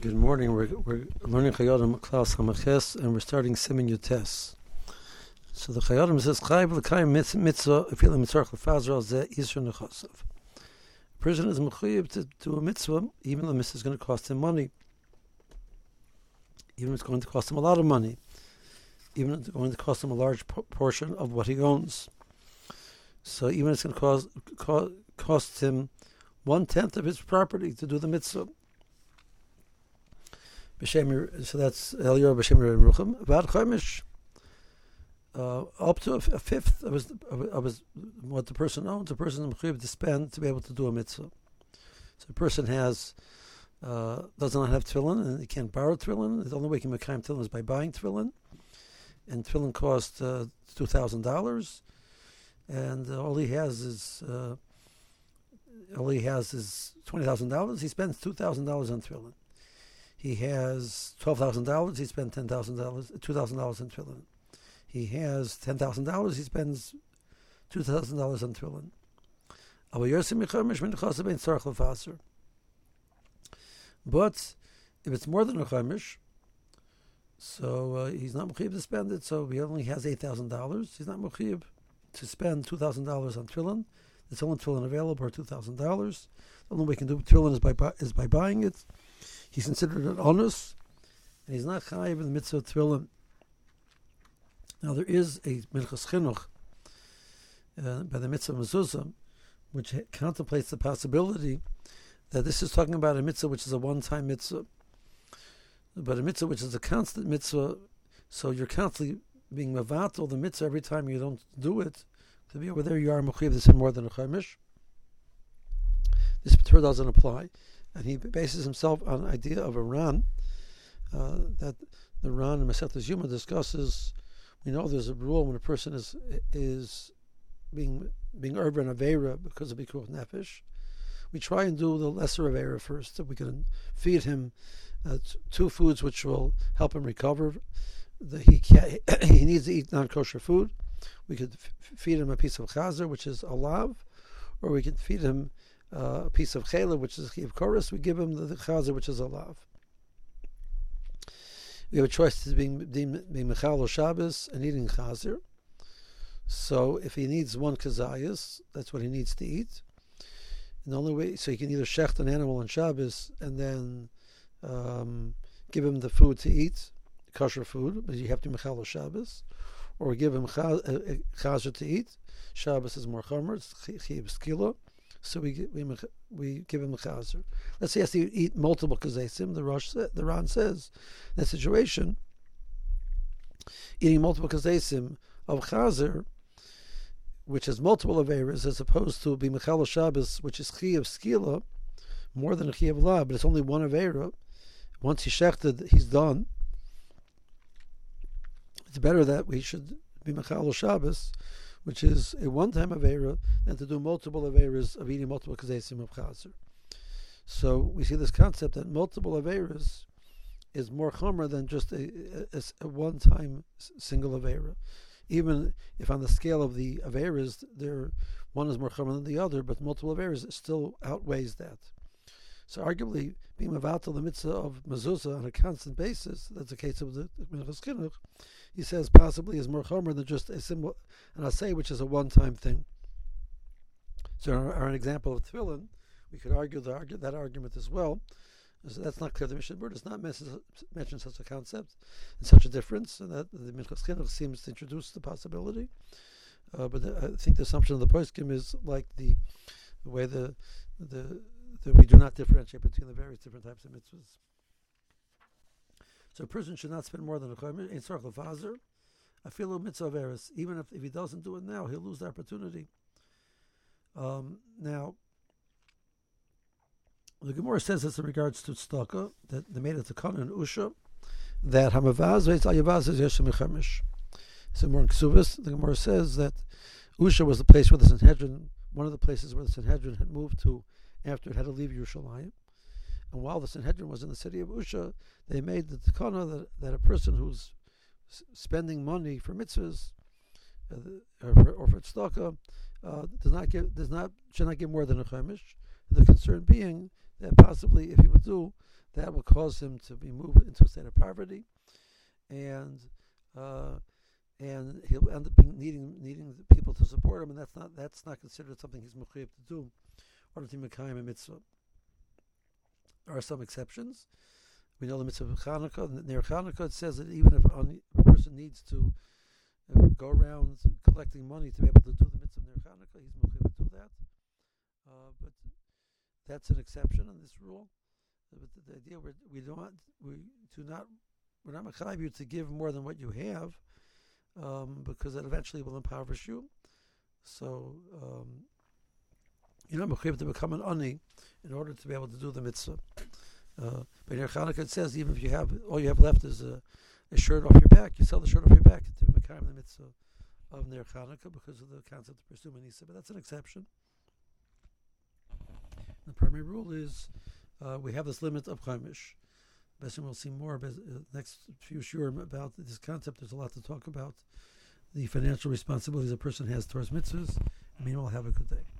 Good morning. We're, we're learning Chayei Adam Klaus Hamaches, and we're starting Siman Yud-Tes. So the Chayei Adam says, Chayv l'kayim mitzvah, you're mitzvah l'fazra, zeh yisr nechosav. A person is mechuyev to do a mitzvah, even though the mitzvah is going to cost him money. Even if it's going to cost him a lot of money. Even if it's going to cost him a large portion of what he owns. So even if it's going to cost, cost, cost him one tenth of his property to do the mitzvah. So that's Elior B'Shem Ruchim. Vad Chomish, uh, up to a, a fifth his, of, his, what the person owns, the person is to spend to be able to do a mitzvah. So a person has uh, does not have tefillin and he can't borrow tefillin. The only way he can make tefillin is by buying tefillin, and tefillin cost uh, two thousand dollars, and all he has is uh, all he has is twenty thousand dollars. He spends two thousand dollars on tefillin he has twelve thousand dollars. He spends ten thousand dollars, two thousand dollars on tefillin. He has ten thousand dollars. He spends two thousand dollars on tefillin. But if it's more than a chaimish, so uh, he's not mechiv to spend it. So he only has eight thousand dollars. He's not mechiv to spend two thousand dollars on tefillin. There's only tefillin available for two thousand dollars. The only way he can do tefillin is by is by buying it he's considered an honest, and he's not chayiv in the mitzvah of tefillin. Now there is a minchas chinuch uh, by the mitzvah mezuzah, which contemplates the possibility that this is talking about a mitzvah which is a one-time mitzvah, but a mitzvah which is a constant mitzvah. So you're constantly being mavatal the mitzvah every time you don't do it. To be over there, you are mechiv this in more than a chaimish. This Torah doesn't apply and he bases himself on the idea of Iran uh, that the Ran in Masechtas Yuma discusses. We know there's a rule when a person is is being being urban avera because of pikuach nefesh. We try and do the lesser avera first, that we can feed him uh, t- two foods which will help him recover. The, he can, he needs to eat non kosher food. We could f- feed him a piece of chazer, which is a lav, or we could feed him uh, a piece of chayla, which is chiv chorus, we give him the, chazer, which is a lav. We have a choice to being being, mechal or Shabbos and eating chazer. So if he needs one kazayas, that's what he needs to eat. And the only way, so he can either shecht an animal on Shabbos and then um, give him the food to eat, kosher food, but you have to mechal or Shabbos, or give him uh, uh, chazer to eat. Shabbos is more chomer, it's chiv skila so we we we give him a chazer. Let's say he has to eat multiple kazesim. The Rosh, the Ran says, in that situation, eating multiple kazesim of chazer, which is multiple averas, as opposed to be mechal Shabbos, which is chi of skila, more than chi of la, but it's only one avera. Once he's shechted, he's done. It's better that we should be mechal Shabbos which is a one-time avera, than to do multiple averas of eating multiple kazesim of chazer. So we see this concept that multiple averas is more chomer than just a, a, a one-time single avera. Even if on the scale of the averas, there one is more chomer than the other, but multiple averas still outweighs that. So arguably, being mavatal the mitzvah of mezuzah on a constant basis, that's the case of the Minchas Chinuch, he says possibly is more chomer than just a symbol, an asay, which is a one-time thing. So, are an example of tefillin, we could argue, the, argue that argument as well. So that's not clear. The Mishnah Berurah does not mention such a concept and such a difference, and that the Minchas Chinuch seems to introduce the possibility. Uh, but the, I think the assumption of the poskim is like the, the way the the that we do not differentiate between the various different types of mitzvahs. So a person should not spend more than a chomer in circle fazer. A mitzvah of eris. Even if, if he doesn't do it now, he'll lose the opportunity. Um, now, the Gemara says this in regards to tzedakah that they made a takana in Usha that hamavaz veitz ayavaz is yeshem mechemish. So more in Ksubis, the Gemara says that Usha was the place where the Sanhedrin, one of the places where the Sanhedrin had moved to after it had to leave Yerushalayim. And while the Sanhedrin was in the city of Usha, they made the takana that, that a person who's spending money for mitzvahs uh, or, for, or for tzedakah uh, does not give does not should not give more than a chaimish. The concern being that possibly, if he would do, that will cause him to be moved into a state of poverty, and uh, and he'll end up needing needing people to support him, and that's not that's not considered something he's mechuyev to do, There are some exceptions. We know the mitzvah of Chanukah. Near Chanukah, it says that even if a person needs to uh, go around collecting money to be able to do the mitzvah near Chanukah, he's mechuyev to do that. Uh, but that's an exception in this rule. But the, the idea we we don't we do not we're not mechayiv you to give more than what you have, um, because that eventually will impoverish you. So um, you're not mechayiv to become an ani in order to be able to do the mitzvah. Uh, but in Chanukah it says even if you have all you have left is a, a shirt off your back, you sell the shirt off your back to be the mitzvah of Ner Chanukah because of the concept of pirsumei Nisa. But that's an exception. The primary rule is uh, we have this limit of Chaimish. Will see more uh, next few shurim about this concept. There's a lot to talk about. The financial responsibilities a person has towards mitzvahs. Meanwhile, have a good day.